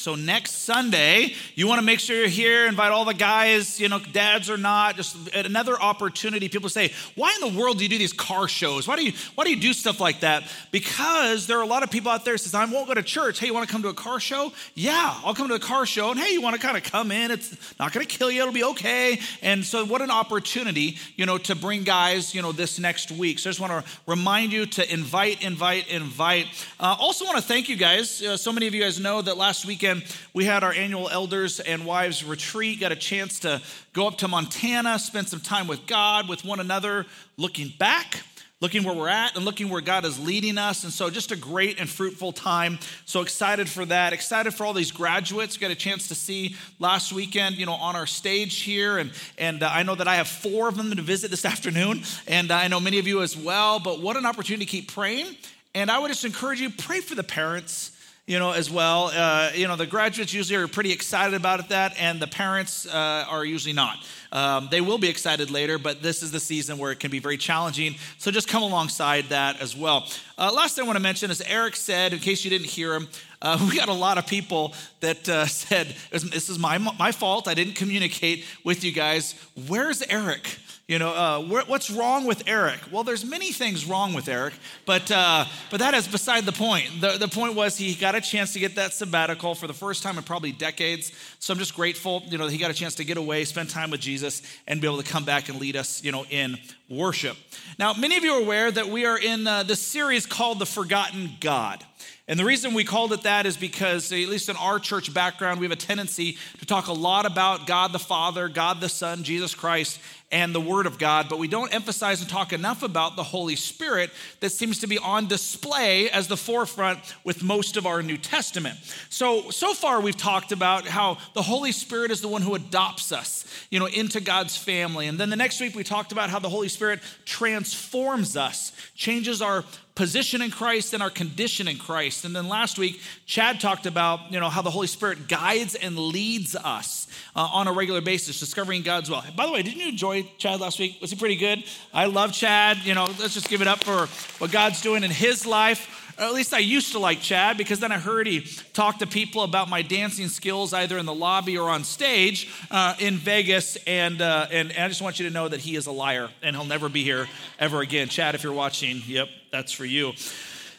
So next Sunday, you want to make sure you're here, invite all the guys, you know, dads or not, just another opportunity. People say, why in the world do you do these car shows? Why do you why do you do stuff like that? Because there are a lot of people out there says, I won't go to church. Hey, you want to come to a car show? Yeah, I'll come to a car show. And hey, you want to kind of come in? It's not gonna kill you, it'll be okay. And so what an opportunity, you know, to bring guys, you know, this next week. So I just want to remind you to invite, invite, invite. Uh, also want to thank you guys. Uh, so many of you guys know that last weekend weekend, we had our annual elders and wives retreat, got a chance to go up to Montana, spend some time with God, with one another, looking back looking where we're at and looking where God is leading us. And so, just a great and fruitful time. So excited for that. Excited for all these graduates. Got a chance to see last weekend, you know, on our stage here. And, and uh, I know that I have four of them to visit this afternoon. And I know many of you as well. But what an opportunity to keep praying. And I would just encourage you pray for the parents you know, as well. Uh, you know, the graduates usually are pretty excited about that, and the parents uh, are usually not. Um, they will be excited later, but this is the season where it can be very challenging. So just come alongside that as well. Uh, last thing I want to mention is Eric said, in case you didn't hear him, uh, we got a lot of people that uh, said, This is my, my fault. I didn't communicate with you guys. Where's Eric? You know, uh, what's wrong with Eric? Well, there's many things wrong with Eric, but uh, but that is beside the point. The, the point was he got a chance to get that sabbatical for the first time in probably decades. So I'm just grateful, you know, he got a chance to get away, spend time with Jesus, and be able to come back and lead us, you know, in worship. Now, many of you are aware that we are in uh, this series called The Forgotten God. And the reason we called it that is because, at least in our church background, we have a tendency to talk a lot about God the Father, God the Son, Jesus Christ, and the Word of God, but we don't emphasize and talk enough about the Holy Spirit that seems to be on display as the forefront with most of our New Testament. So, so far we've talked about how the Holy Spirit is the one who adopts us, you know, into God's family. And then the next week we talked about how the Holy Spirit transforms us, changes our position in Christ and our condition in Christ. And then last week, Chad talked about, you know, how the Holy Spirit guides and leads us uh, on a regular basis, discovering God's will. By the way, didn't you enjoy Chad last week? Was he pretty good? I love Chad. You know, let's just give it up for what God's doing in his life. Or at least I used to like Chad because then I heard he talk to people about my dancing skills either in the lobby or on stage uh, in Vegas. And, uh, and, and I just want you to know that he is a liar and he'll never be here ever again. Chad, if you're watching, yep, that's for you.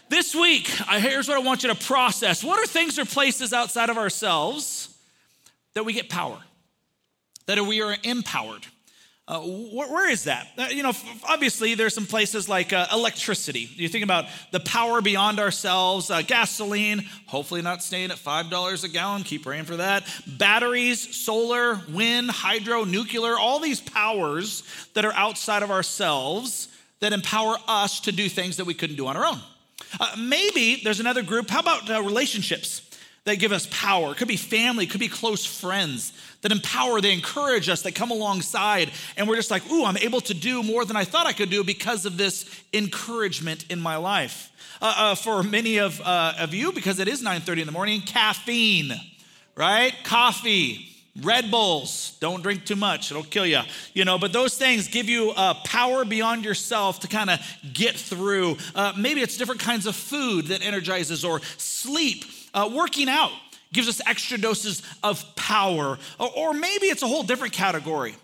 This week, here's what I want you to process. What are things or places outside of ourselves that we get power, that we are empowered? Uh, wh- where is that? Uh, you know, obviously, there's some places like uh, electricity. You think about the power beyond ourselves, uh, gasoline, hopefully not staying at $5 a gallon, keep praying for that. Batteries, solar, wind, hydro, nuclear, all these powers that are outside of ourselves that empower us to do things that we couldn't do on our own. Uh, maybe there's another group. How about uh, relationships? that give us power. It could be family, could be close friends that empower, they encourage us, they come alongside, and we're just like, ooh, I'm able to do more than I thought I could do because of this encouragement in my life. Uh, uh, for many of, uh, of you, because it is 9:30 in the morning, caffeine, right? Coffee. Red Bulls, don't drink too much, it'll kill you. You know, but those things give you uh, power beyond yourself to kind of get through. Uh, maybe it's different kinds of food that energizes, or sleep uh, working out gives us extra doses of power. Or, or maybe it's a whole different category.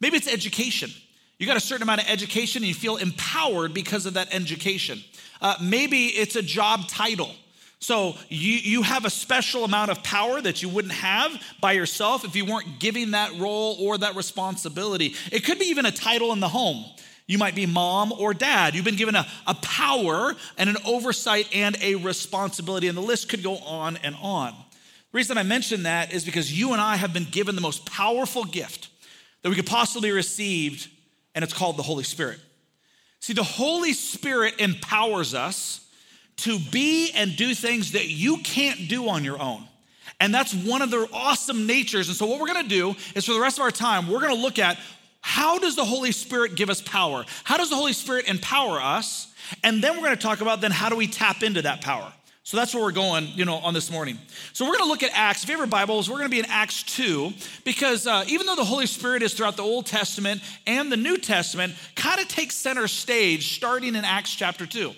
Maybe it's education. You got a certain amount of education and you feel empowered because of that education. Uh, maybe it's a job title. So you, you have a special amount of power that you wouldn't have by yourself if you weren't giving that role or that responsibility. It could be even a title in the home. You might be mom or dad. You've been given a, a power and an oversight and a responsibility, and the list could go on and on. The reason I mention that is because you and I have been given the most powerful gift that we could possibly receive, and it's called the Holy Spirit. See, the Holy Spirit empowers us to be and do things that you can't do on your own. And that's one of their awesome natures. And so, what we're gonna do is for the rest of our time, we're gonna look at how does the Holy Spirit give us power? How does the Holy Spirit empower us? And then we're going to talk about then how do we tap into that power? So that's where we're going, you know, on this morning. So we're going to look at Acts. If you have your Bibles, we're going to be in Acts 2 because uh, even though the Holy Spirit is throughout the Old Testament and the New Testament, kind of takes center stage starting in Acts chapter 2.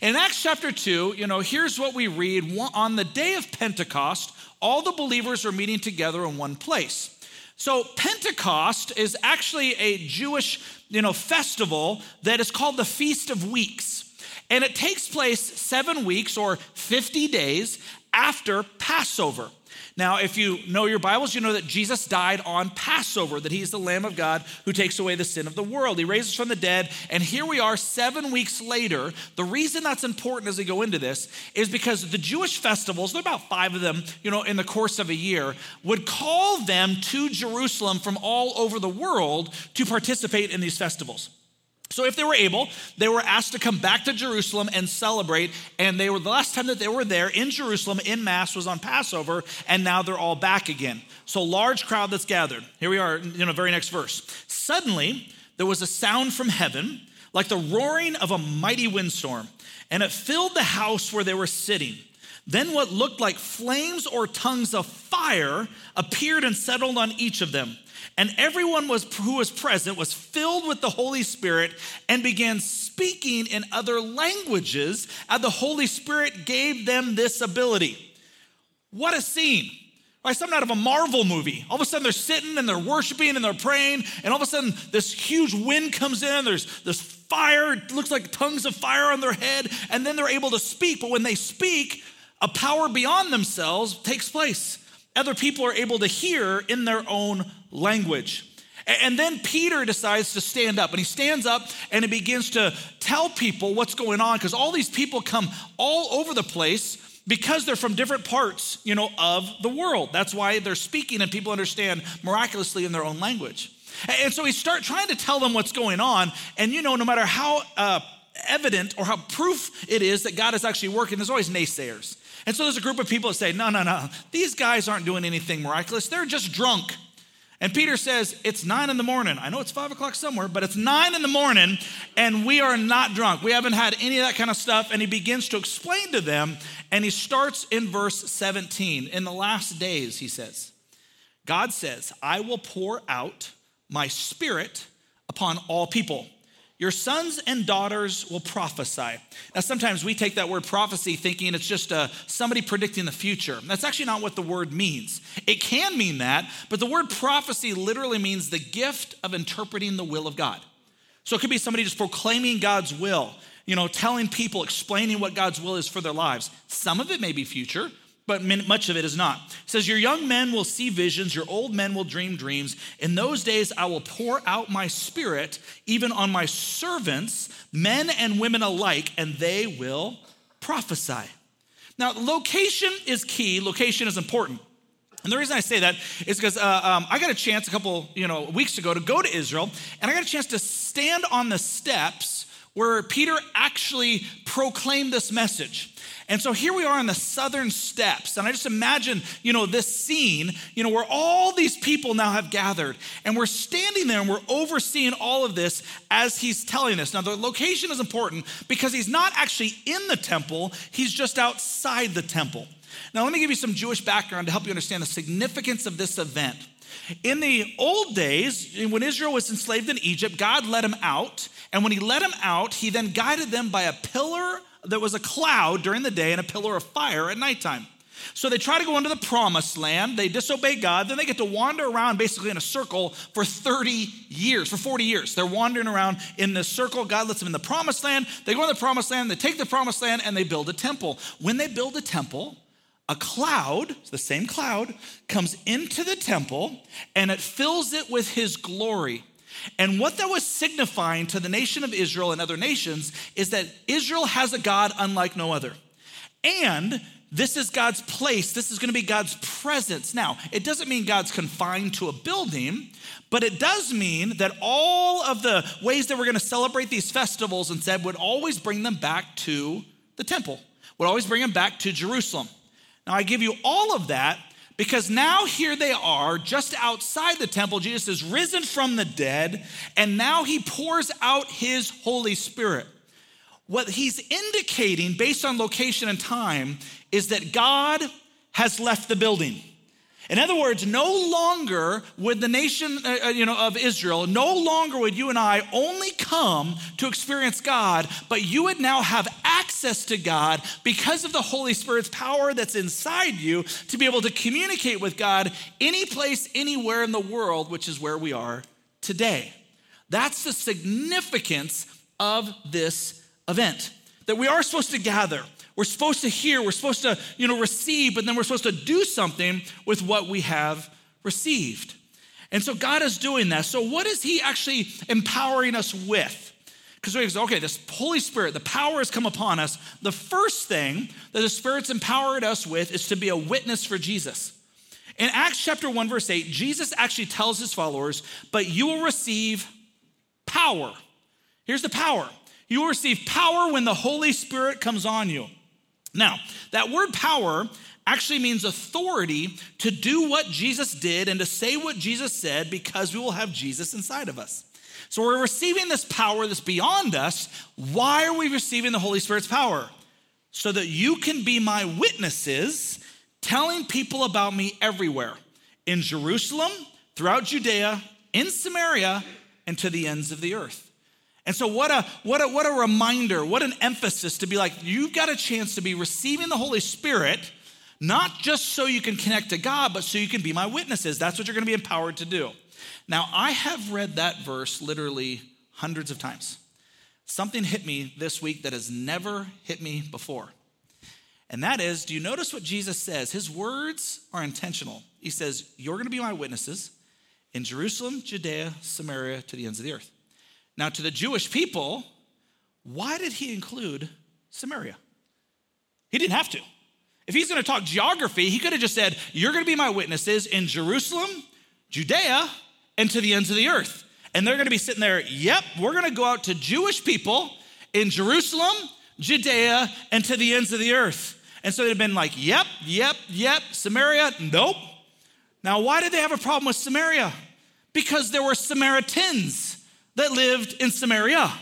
In Acts chapter 2, you know, here's what we read. On the day of Pentecost, all the believers are meeting together in one place. So Pentecost is actually a Jewish, you know, festival that is called the Feast of Weeks. And it takes place 7 weeks or 50 days after Passover. Now, if you know your Bibles, you know that Jesus died on Passover, that he's the Lamb of God who takes away the sin of the world. He raises from the dead, and here we are seven weeks later. The reason that's important as we go into this is because the Jewish festivals, there are about five of them, you know, in the course of a year, would call them to Jerusalem from all over the world to participate in these festivals. So, if they were able, they were asked to come back to Jerusalem and celebrate. And they were the last time that they were there in Jerusalem in Mass was on Passover, and now they're all back again. So, large crowd that's gathered. Here we are in the very next verse. Suddenly, there was a sound from heaven like the roaring of a mighty windstorm, and it filled the house where they were sitting. Then, what looked like flames or tongues of fire appeared and settled on each of them. And everyone was, who was present was filled with the Holy Spirit and began speaking in other languages as the Holy Spirit gave them this ability. What a scene! Like something out of a Marvel movie. All of a sudden they're sitting and they're worshiping and they're praying, and all of a sudden this huge wind comes in. There's this fire, it looks like tongues of fire on their head, and then they're able to speak. But when they speak, a power beyond themselves takes place other people are able to hear in their own language. And then Peter decides to stand up, and he stands up and he begins to tell people what's going on because all these people come all over the place because they're from different parts, you know, of the world. That's why they're speaking and people understand miraculously in their own language. And so he starts trying to tell them what's going on, and you know, no matter how uh, evident or how proof it is that God is actually working, there's always naysayers. And so there's a group of people that say, no, no, no, these guys aren't doing anything miraculous. They're just drunk. And Peter says, It's nine in the morning. I know it's five o'clock somewhere, but it's nine in the morning, and we are not drunk. We haven't had any of that kind of stuff. And he begins to explain to them, and he starts in verse 17. In the last days, he says, God says, I will pour out my spirit upon all people. Your sons and daughters will prophesy. Now, sometimes we take that word prophecy thinking it's just uh, somebody predicting the future. That's actually not what the word means. It can mean that, but the word prophecy literally means the gift of interpreting the will of God. So it could be somebody just proclaiming God's will, you know, telling people, explaining what God's will is for their lives. Some of it may be future, but much of it is not. It says, Your young men will see visions, your old men will dream dreams. In those days, I will pour out my spirit even on my servants, men and women alike, and they will prophesy. Now, location is key, location is important. And the reason I say that is because uh, um, I got a chance a couple you know weeks ago to go to Israel, and I got a chance to stand on the steps where Peter actually proclaimed this message. And so here we are in the southern steps. And I just imagine, you know, this scene, you know, where all these people now have gathered. And we're standing there and we're overseeing all of this as he's telling us. Now, the location is important because he's not actually in the temple, he's just outside the temple. Now, let me give you some Jewish background to help you understand the significance of this event. In the old days, when Israel was enslaved in Egypt, God let him out. And when he let him out, he then guided them by a pillar there was a cloud during the day and a pillar of fire at nighttime. So they try to go into the promised land. They disobey God. Then they get to wander around basically in a circle for 30 years, for 40 years. They're wandering around in this circle. God lets them in the promised land. They go in the promised land, they take the promised land, and they build a temple. When they build a temple, a cloud, the same cloud, comes into the temple and it fills it with his glory. And what that was signifying to the nation of Israel and other nations is that Israel has a God unlike no other. And this is God's place. This is going to be God's presence. Now, it doesn't mean God's confined to a building, but it does mean that all of the ways that we're going to celebrate these festivals and said would always bring them back to the temple, would always bring them back to Jerusalem. Now, I give you all of that because now here they are, just outside the temple. Jesus is risen from the dead, and now he pours out his Holy Spirit. What he's indicating, based on location and time, is that God has left the building. In other words, no longer would the nation uh, uh you know, of Israel, no longer would you and I only come to experience God, but you would now have access access to God because of the Holy Spirit's power that's inside you to be able to communicate with God any place, anywhere in the world, which is where we are today. That's the significance of this event that we are supposed to gather. We're supposed to hear, we're supposed to, you know, receive, but then we're supposed to do something with what we have received. And so God is doing that. So what is he actually empowering us with? Because we say, okay, this Holy Spirit, the power has come upon us. The first thing that the Spirit's empowered us with is to be a witness for Jesus. In Acts chapter 1, verse 8, Jesus actually tells his followers, but you will receive power. Here's the power you will receive power when the Holy Spirit comes on you. Now, that word power actually means authority to do what Jesus did and to say what Jesus said because we will have Jesus inside of us. So we're receiving this power that's beyond us. Why are we receiving the Holy Spirit's power? So that you can be my witnesses, telling people about me everywhere in Jerusalem, throughout Judea, in Samaria, and to the ends of the earth. And so, what a, what, a, what a reminder, what an emphasis to be like, you've got a chance to be receiving the Holy Spirit, not just so you can connect to God, but so you can be my witnesses. That's what you're going to be empowered to do. Now, I have read that verse literally hundreds of times. Something hit me this week that has never hit me before. And that is, do you notice what Jesus says? His words are intentional. He says, You're going to be my witnesses in Jerusalem, Judea, Samaria, to the ends of the earth. Now, to the Jewish people, why did he include Samaria? He didn't have to. If he's going to talk geography, he could have just said, You're going to be my witnesses in Jerusalem, Judea, and to the ends of the earth. And they're going to be sitting there, Yep, we're going to go out to Jewish people in Jerusalem, Judea, and to the ends of the earth. And so they'd have been like, Yep, yep, yep. Samaria, nope. Now, why did they have a problem with Samaria? Because there were Samaritans that lived in Samaria.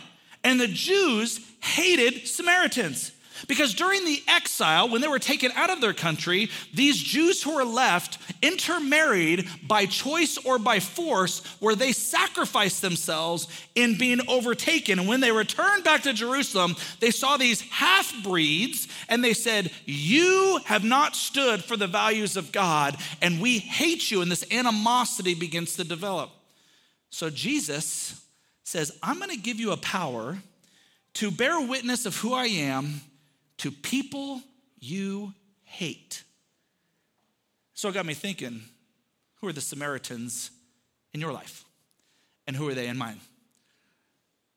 And the Jews hated Samaritans. Because during the exile, when they were taken out of their country, these Jews who were left intermarried by choice or by force, where they sacrificed themselves in being overtaken. And when they returned back to Jerusalem, they saw these half breeds and they said, You have not stood for the values of God, and we hate you. And this animosity begins to develop. So Jesus says, I'm going to give you a power to bear witness of who I am to people you hate. So it got me thinking who are the Samaritans in your life? And who are they in mine?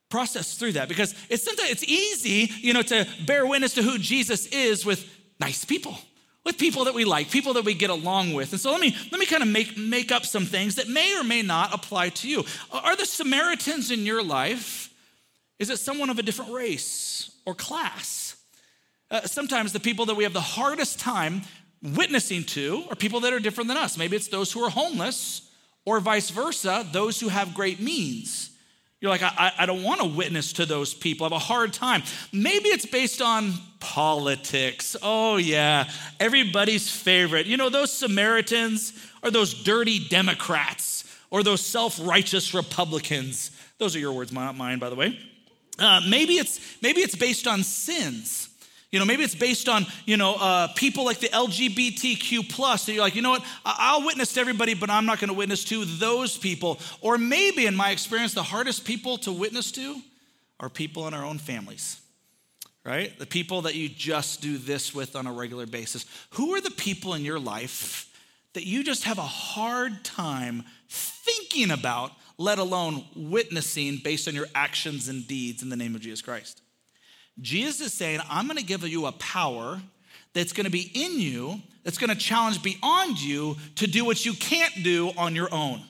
Process through that because it's sometimes it's easy, you know, to bear witness to who Jesus is with nice people with people that we like, people that we get along with. And so let me let me kind of make make up some things that may or may not apply to you. Are the Samaritans in your life? Is it someone of a different race or class? Uh, sometimes the people that we have the hardest time witnessing to are people that are different than us. Maybe it's those who are homeless, or vice versa, those who have great means. You're like, I, I don't want to witness to those people. I have a hard time. Maybe it's based on politics. Oh, yeah, everybody's favorite. You know, those Samaritans are those dirty Democrats or those self righteous Republicans. Those are your words, not mine, by the way. Uh, maybe, it's, maybe it's based on sins. You know, maybe it's based on, you know, uh, people like the LGBTQ plus. So you're like, you know what? I'll witness to everybody, but I'm not going to witness to those people. Or maybe, in my experience, the hardest people to witness to are people in our own families, right? The people that you just do this with on a regular basis. Who are the people in your life that you just have a hard time thinking about, let alone witnessing based on your actions and deeds in the name of Jesus Christ? Jesus is saying, I'm going to give you a power that's going to be in you, that's going to challenge beyond you to do what you can't do on your own.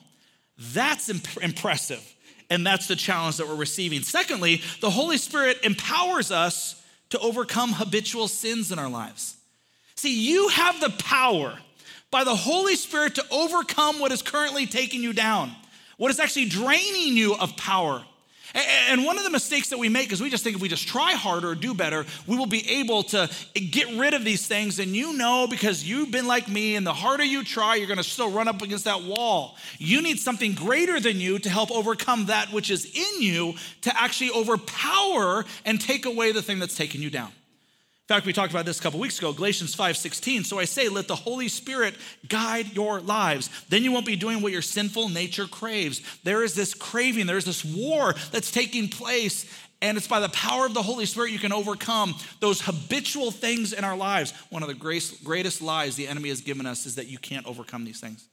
That's imp- impressive. And that's the challenge that we're receiving. Secondly, the Holy Spirit empowers us to overcome habitual sins in our lives. See, you have the power by the Holy Spirit to overcome what is currently taking you down, what is actually draining you of power. And one of the mistakes that we make is we just think if we just try harder do better, we will be able to get rid of these things. And you know, because you've been like me, and the harder you try, you're going to still run up against that wall. You need something greater than you to help overcome that which is in you to actually overpower and take away the thing that's taking you down. In fact, we talked about this a couple weeks ago, Galatians 5:16. So I say, let the Holy Spirit guide your lives. Then you won't be doing what your sinful nature craves. There is this craving, there's this war that's taking place, and it's by the power of the Holy Spirit you can overcome those habitual things in our lives. One of the greatest lies the enemy has given us is that you can't overcome these things.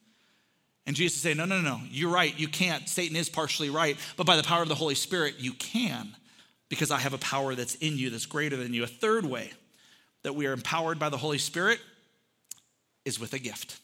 And Jesus is saying, No, no, no, you're right, you can't. Satan is partially right, but by the power of the Holy Spirit, you can, because I have a power that's in you that's greater than you. A third way that we are empowered by the Holy Spirit is with a gift.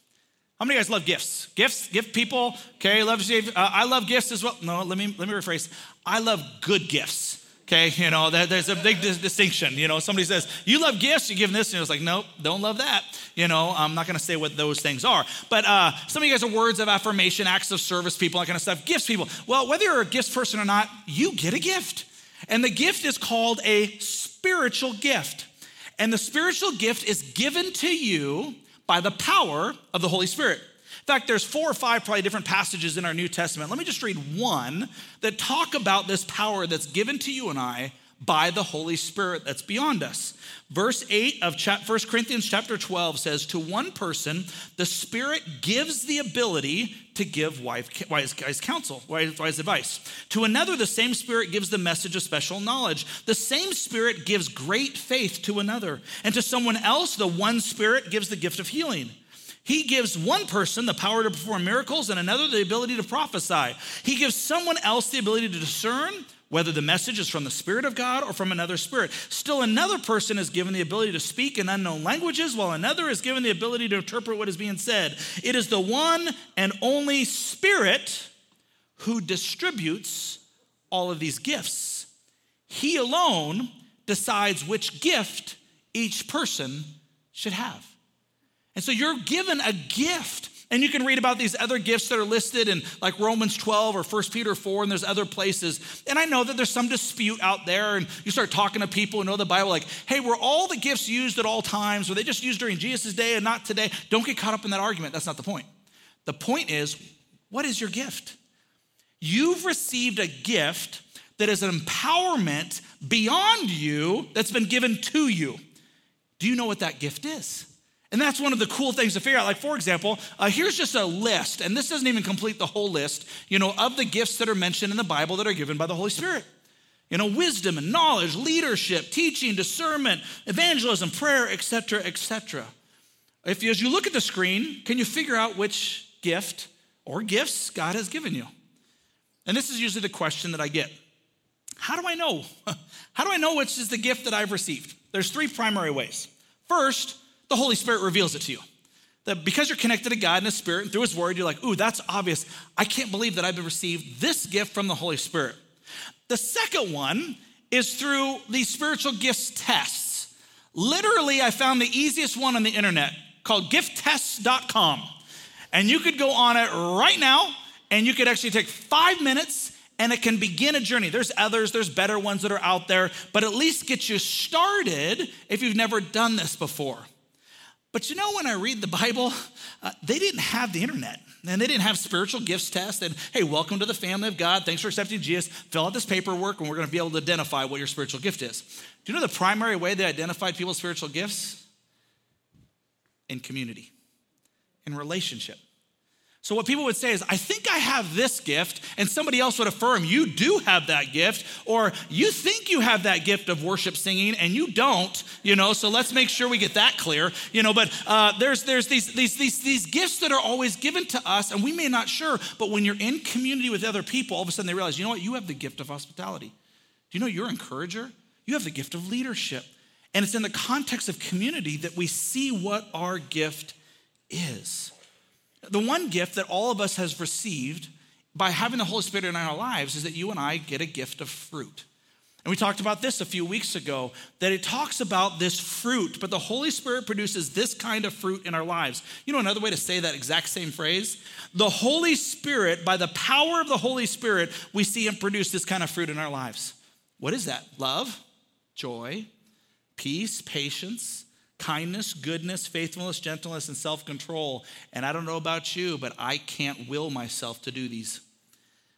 How many of you guys love gifts? Gifts, gift people. Okay, love. Uh, I love gifts as well. No, let me let me rephrase. I love good gifts. Okay, you know that, there's a big dis- distinction. You know, somebody says you love gifts, you give this, and it's like, nope, don't love that. You know, I'm not going to say what those things are. But uh, some of you guys are words of affirmation, acts of service people, that kind of stuff. Gifts people. Well, whether you're a gifts person or not, you get a gift, and the gift is called a spiritual gift. And the spiritual gift is given to you by the power of the Holy Spirit. In fact, there's four or five probably different passages in our New Testament. Let me just read one that talk about this power that's given to you and I by the Holy Spirit that's beyond us. Verse 8 of 1 Corinthians chapter 12 says, To one person, the Spirit gives the ability to give wise, counsel, wise, wise advice. To another, the same Spirit gives the message of special knowledge. The same Spirit gives great faith to another. And to someone else, the one Spirit gives the gift of healing. He gives one person the power to perform miracles and another the ability to prophesy. He gives someone else the ability to discern whether the message is from the Spirit of God or from another spirit. Still, another person is given the ability to speak in unknown languages, while another is given the ability to interpret what is being said. It is the one and only Spirit who distributes all of these gifts. He alone decides which gift each person should have. And so you're given a gift. And you can read about these other gifts that are listed in like Romans 12 or 1 Peter 4, and there's other places. And I know that there's some dispute out there, and you start talking to people who know the Bible, like, hey, were all the gifts used at all times? Were they just used during Jesus' day and not today? Don't get caught up in that argument. That's not the point. The point is, what is your gift? You've received a gift that is an empowerment beyond you that's been given to you. Do you know what that gift is? And that's one of the cool things to figure out. Like, for example, uh, here's just a list, and this doesn't even complete the whole list, you know, of the gifts that are mentioned in the Bible that are given by the Holy Spirit. You know, wisdom and knowledge, leadership, teaching, discernment, evangelism, prayer, etc., etc. If you, as you look at the screen, can you figure out which gift or gifts God has given you? And this is usually the question that I get. How do I know? How do I know which is the gift that I've received? There's three primary ways. First, the Holy Spirit reveals it to you. That because you're connected to God in His Spirit and through His Word, you're like, ooh, that's obvious. I can't believe that I've received this gift from the Holy Spirit. The second one is through the spiritual gifts tests. Literally, I found the easiest one on the internet called gifttests.com. And you could go on it right now and you could actually take five minutes and it can begin a journey. There's others, there's better ones that are out there, but at least get you started if you've never done this before. But you know, when I read the Bible, uh, they didn't have the internet and they didn't have spiritual gifts tests and hey welcome to the family of god. Thanks for accepting jesus. Fill out this paperwork and we're going to be able to identify what your spiritual gift is. Do you know the primary way they identified people's spiritual gifts? In community in relationship so, what people would say is, I think I have this gift, and somebody else would affirm, You do have that gift, or you think you have that gift of worship singing, and you don't, you know, so let's make sure we get that clear, you know. But uh, there's, there's these, these, these, these gifts that are always given to us, and we may not sure, but when you're in community with other people, all of a sudden they realize, you know what, you have the gift of hospitality. Do you know you're encourager? You have the gift of leadership. And it's in the context of community that we see what our gift is. The one gift that all of us has received by having the Holy Spirit in our lives is that you and I get a gift of fruit. And we talked about this a few weeks ago that it talks about this fruit, but the Holy Spirit produces this kind of fruit in our lives. You know, another way to say that exact same phrase? The Holy Spirit, by the power of the Holy Spirit, we see Him produce this kind of fruit in our lives. What is that? Love, joy, peace, patience, kindness, goodness, faithfulness, gentleness, and self control. And I don't know about you, but I can't will myself to do these.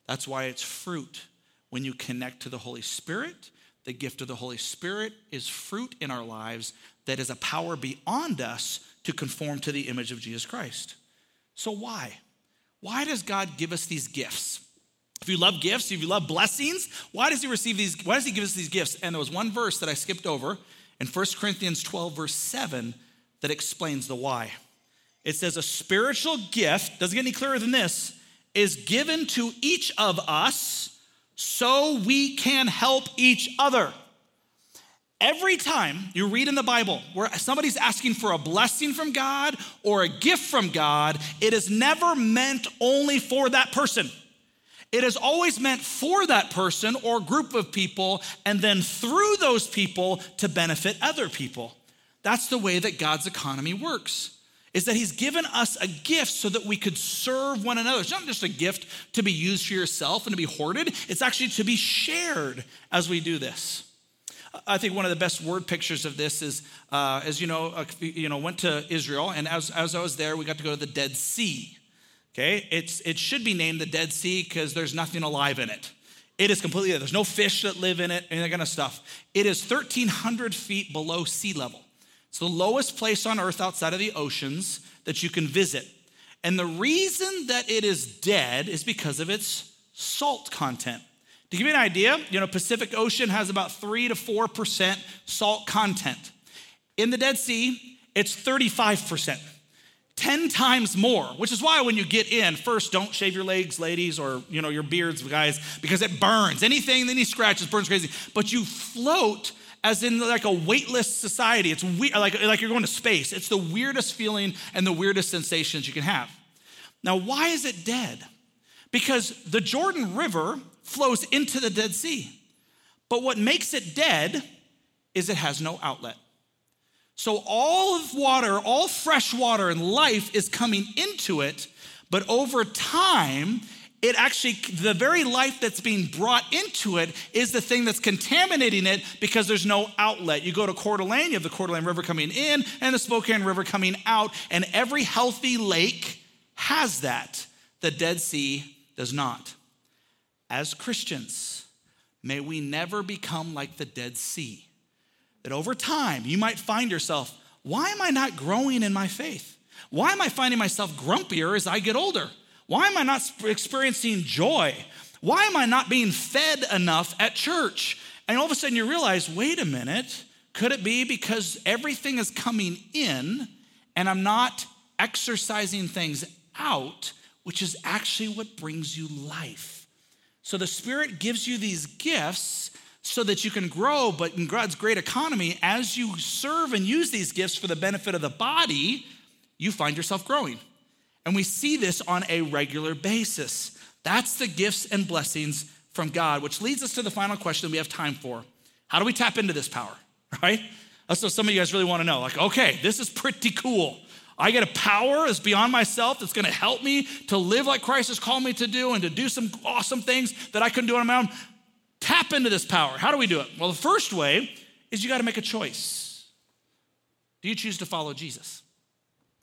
That's why it's fruit. When you connect to the Holy Spirit, the gift of the Holy Spirit is fruit in our lives that is a power beyond us to conform to the image of Jesus Christ. So, why? Why does God give us these gifts? If you love gifts, if you love blessings, why does he receive these? Why does he give us these gifts? And there was one verse that I skipped over in 1 Corinthians 12, verse 7, that explains the why. It says, A spiritual gift, doesn't get any clearer than this, is given to each of us so we can help each other. Every time you read in the Bible where somebody's asking for a blessing from God or a gift from God, it is never meant only for that person. It is always meant for that person or group of people, and then through those people to benefit other people. That's the way that God's economy works. Is that he's given us a gift so that we could serve one another. It's not just a gift to be used for yourself and to be hoarded, it's actually to be shared as we do this. I think one of the best word pictures of this is, uh, as you know, uh, you know, went to Israel, and as, as I was there, we got to go to the Dead Sea. Okay, it's it should be named the Dead Sea because there's nothing alive in it. It is completely there's no fish that live in it, and that kind of stuff. It is 1,300 feet below sea level. It's the lowest place on earth outside of the oceans that you can visit. And the reason that it is dead is because of its salt content. To give you an idea, you know, Pacific Ocean has about 3 to 4% salt content. In the Dead Sea, it's 35%. 10 times more, which is why when you get in, first don't shave your legs, ladies, or you know, your beards, guys, because it burns. Anything, any scratches burns crazy. But you float as in like a weightless society. It's we- like, like you're going to space. It's the weirdest feeling and the weirdest sensations you can have. Now, why is it dead? Because the Jordan River flows into the Dead Sea. But what makes it dead is it has no outlet. So all of water, all fresh water and life is coming into it, but over time, it actually, the very life that's being brought into it is the thing that's contaminating it because there's no outlet. You go to Coeur d'Alene, you have the Coeur d'Alene River coming in and the Spokane River coming out, and every healthy lake has that. The Dead Sea does not. As Christians, may we never become like the Dead Sea. That over time, you might find yourself, why am I not growing in my faith? Why am I finding myself grumpier as I get older? Why am I not experiencing joy? Why am I not being fed enough at church? And all of a sudden you realize, wait a minute, could it be because everything is coming in and I'm not exercising things out, which is actually what brings you life? So the Spirit gives you these gifts so that you can grow, but in God's great economy, as you serve and use these gifts for the benefit of the body, you find yourself growing. And we see this on a regular basis. That's the gifts and blessings from God, which leads us to the final question we have time for. How do we tap into this power, right? What some of you guys really want to know. Like, okay, this is pretty cool. I get a power that's beyond myself that's going to help me to live like Christ has called me to do and to do some awesome things that I couldn't do on my own. Tap into this power. How do we do it? Well, the first way is you got to make a choice. Do you choose to follow Jesus?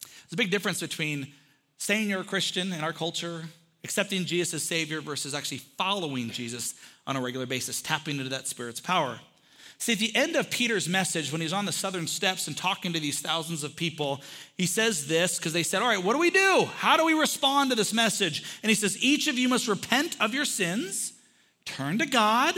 There's a big difference between saying you're a Christian in our culture, accepting Jesus as Savior versus actually following Jesus on a regular basis, tapping into that Spirit's power. See, at the end of Peter's message, when he's on the southern steps and talking to these thousands of people, he says this because they said, All right, what do we do? How do we respond to this message? And he says, Each of you must repent of your sins, turn to God,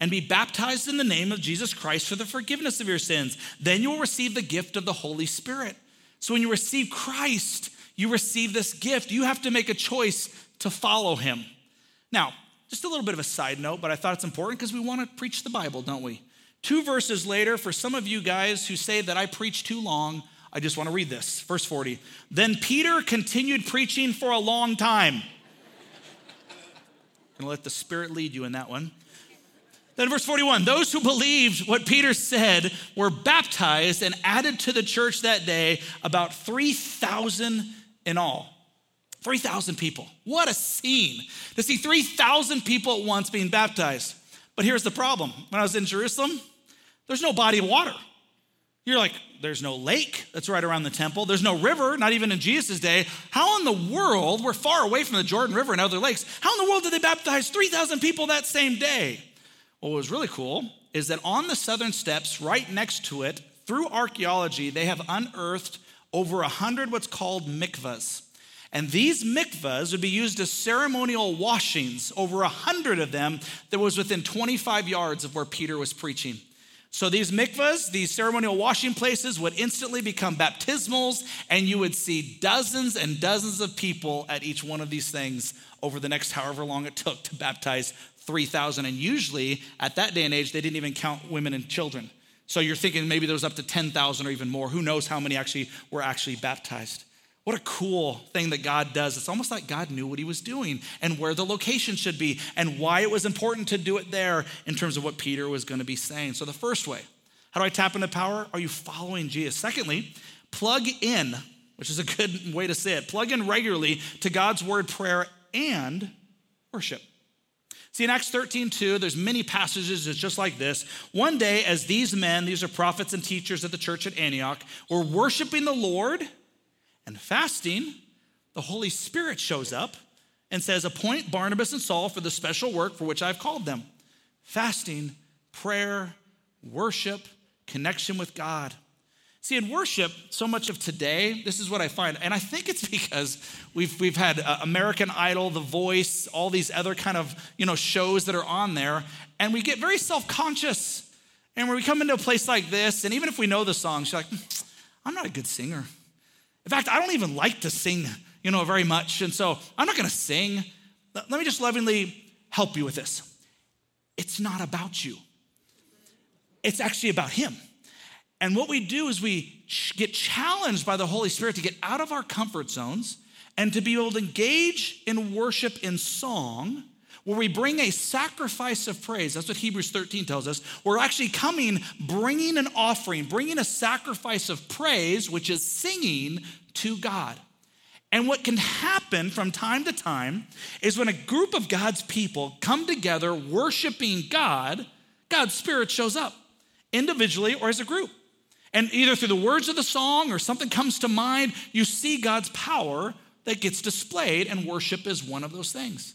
and be baptized in the name of Jesus Christ for the forgiveness of your sins. Then you will receive the gift of the Holy Spirit. So when you receive Christ, you receive this gift. You have to make a choice to follow him. Now, just a little bit of a side note, but I thought it's important because we want to preach the Bible, don't we? Two verses later, for some of you guys who say that I preach too long, I just want to read this. Verse 40. Then Peter continued preaching for a long time. Going to let the Spirit lead you in that one. Then, verse 41 those who believed what Peter said were baptized and added to the church that day about 3,000 in all. 3,000 people. What a scene to see 3,000 people at once being baptized. But here's the problem when I was in Jerusalem, there's no body of water. You're like, there's no lake that's right around the temple. There's no river, not even in Jesus' day. How in the world, we're far away from the Jordan River and other lakes, how in the world did they baptize 3,000 people that same day? What was really cool is that on the southern steps, right next to it, through archaeology, they have unearthed over a hundred what's called mikvahs. And these mikvahs would be used as ceremonial washings, over a hundred of them that was within 25 yards of where Peter was preaching. So these mikvahs, these ceremonial washing places, would instantly become baptismals, and you would see dozens and dozens of people at each one of these things over the next however long it took to baptize 3,000. And usually, at that day and age, they didn't even count women and children. So you're thinking maybe there was up to 10,000 or even more. Who knows how many actually were actually baptized? What a cool thing that God does. It's almost like God knew what he was doing and where the location should be and why it was important to do it there in terms of what Peter was going to be saying. So, the first way, how do I tap into power? Are you following Jesus? Secondly, plug in, which is a good way to say it. Plug in regularly to God's word, prayer, and worship. See, in Acts 13, 2, there's many passages that's just like this. One day, as these men, these are prophets and teachers at the church at Antioch, were worshiping the Lord and fasting, the Holy Spirit shows up and says, Appoint Barnabas and Saul for the special work for which I've called them fasting, prayer, worship, connection with God. See, in worship, so much of today, this is what I find, and I think it's because we've, we've had uh, American Idol, The Voice, all these other kind of you know shows that are on there, and we get very self-conscious. And when we come into a place like this, and even if we know the songs, you're like, hmm, I'm not a good singer. In fact, I don't even like to sing, you know, very much. And so I'm not going to sing. Let me just lovingly help you with this. It's not about you, it's actually about Him. And what we do is we get challenged by the Holy Spirit to get out of our comfort zones and to be able to engage in worship in song where we bring a sacrifice of praise. That's what Hebrews 13 tells us. We're actually coming, bringing an offering, bringing a sacrifice of praise, which is singing to God. And what can happen from time to time is when a group of God's people come together worshiping God, God's Spirit shows up individually or as a group. And either through the words of the song or something comes to mind, you see God's power that gets displayed, and worship is one of those things.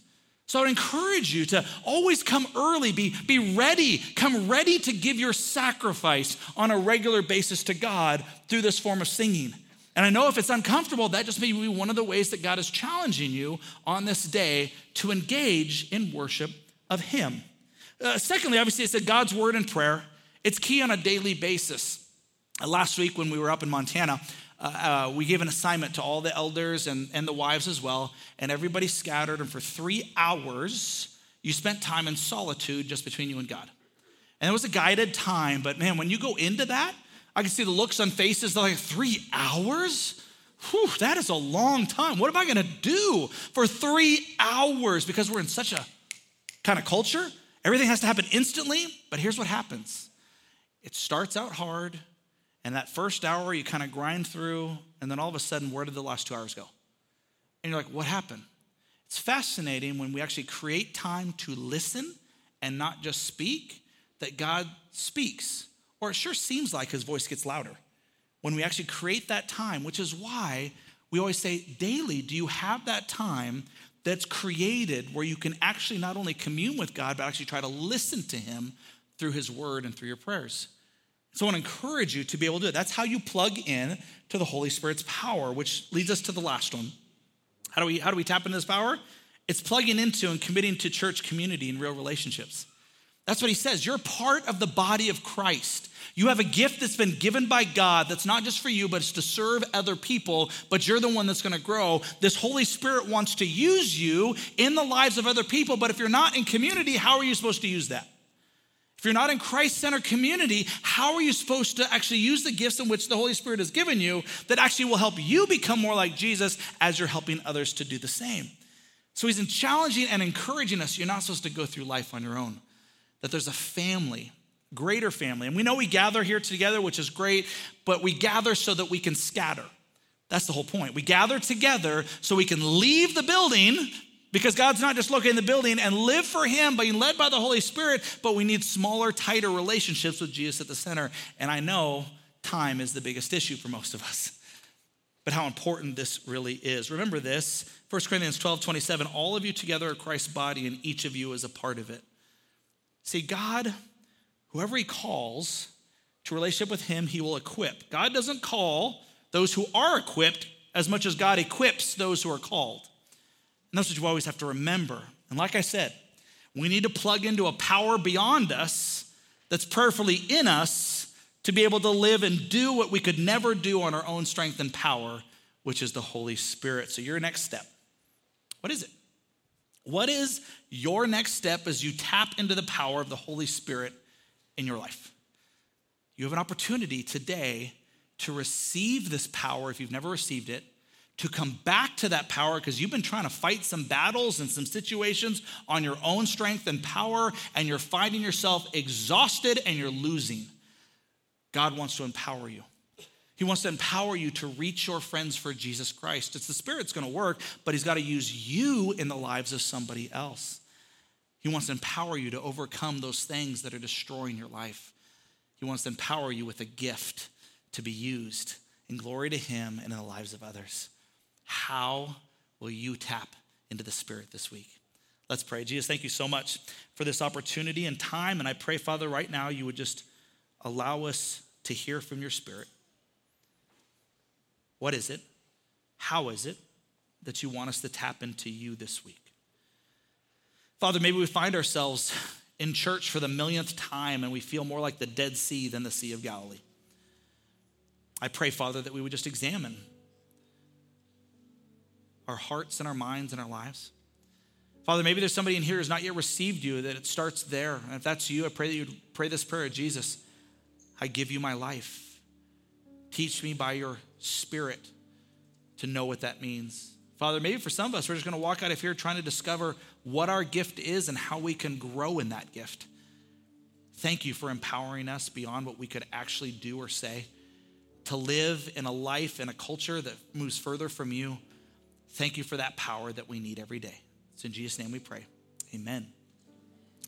So I would encourage you to always come early, be, be ready, come ready to give your sacrifice on a regular basis to God through this form of singing. And I know if it's uncomfortable, that just may be one of the ways that God is challenging you on this day to engage in worship of Him. Uh, secondly, obviously, it's God's word and prayer. It's key on a daily basis. Uh, last week, when we were up in Montana, uh, uh, we gave an assignment to all the elders and, and the wives as well, and everybody scattered. And for three hours, you spent time in solitude just between you and God. And it was a guided time, but man, when you go into that, I can see the looks on faces. They're like, three hours? Whew, that is a long time. What am I gonna do for three hours? Because we're in such a kind of culture, everything has to happen instantly. But here's what happens it starts out hard, and that first hour, you kind of grind through, and then all of a sudden, where did the last two hours go? And you're like, what happened? It's fascinating when we actually create time to listen and not just speak, that God speaks. Or it sure seems like his voice gets louder when we actually create that time, which is why we always say daily, do you have that time that's created where you can actually not only commune with God, but actually try to listen to him through his word and through your prayers? So I want to encourage you to be able to do it. That's how you plug in to the Holy Spirit's power, which leads us to the last one. How do we, how do we tap into this power? It's plugging into and committing to church community and real relationships. That's what he says. You're part of the body of Christ. You have a gift that's been given by God that's not just for you, but it's to serve other people, but you're the one that's going to grow. This Holy Spirit wants to use you in the lives of other people, but if you're not in community, how are you supposed to use that? If you're not in Christ centered community, how are you supposed to actually use the gifts in which the Holy Spirit has given you that actually will help you become more like Jesus as you're helping others to do the same? So he's challenging and encouraging us. You're not supposed to go through life on your own, that there's a family, greater family. And we know we gather here together, which is great, but we gather so that we can scatter. That's the whole point. We gather together so we can leave the building because God's not just looking in the building and live for Him, being led by the Holy Spirit, but we need smaller, tighter relationships with Jesus at the center. And I know time is the biggest issue for most of us. But how important this really is. Remember this 1 Corinthians 12 27, all of you together are Christ's body, and each of you is a part of it. See, God Whoever he calls to relationship with him, he will equip. God doesn't call those who are equipped as much as God equips those who are called. And that's what you always have to remember. And like I said, we need to plug into a power beyond us that's prayerfully in us to be able to live and do what we could never do on our own strength and power, which is the Holy Spirit. So, your next step, what is it? What is your next step as you tap into the power of the Holy Spirit in your life? You have an opportunity today to receive this power if you've never received it, to come back to that power because you've been trying to fight some battles and some situations on your own strength and power, and you're finding yourself exhausted and you're losing. God wants to empower you. He wants to empower you to reach your friends for Jesus Christ. It's the Spirit's gonna work, but He's gotta use you in the lives of somebody else. He wants to empower you to overcome those things that are destroying your life. He wants to empower you with a gift to be used in glory to Him and in the lives of others. How will you tap into the Spirit this week? Let's pray. Jesus, thank you so much for this opportunity and time. And I pray, Father, right now you would just allow us to hear from your Spirit. What is it? How is it that you want us to tap into you this week? Father, maybe we find ourselves in church for the millionth time and we feel more like the Dead Sea than the Sea of Galilee. I pray, Father, that we would just examine our hearts and our minds and our lives. Father, maybe there's somebody in here who's not yet received you, that it starts there. And if that's you, I pray that you'd pray this prayer Jesus, I give you my life. Teach me by your spirit to know what that means. Father, maybe for some of us, we're just going to walk out of here trying to discover what our gift is and how we can grow in that gift. Thank you for empowering us beyond what we could actually do or say to live in a life in a culture that moves further from you. Thank you for that power that we need every day. It's in Jesus' name we pray. Amen.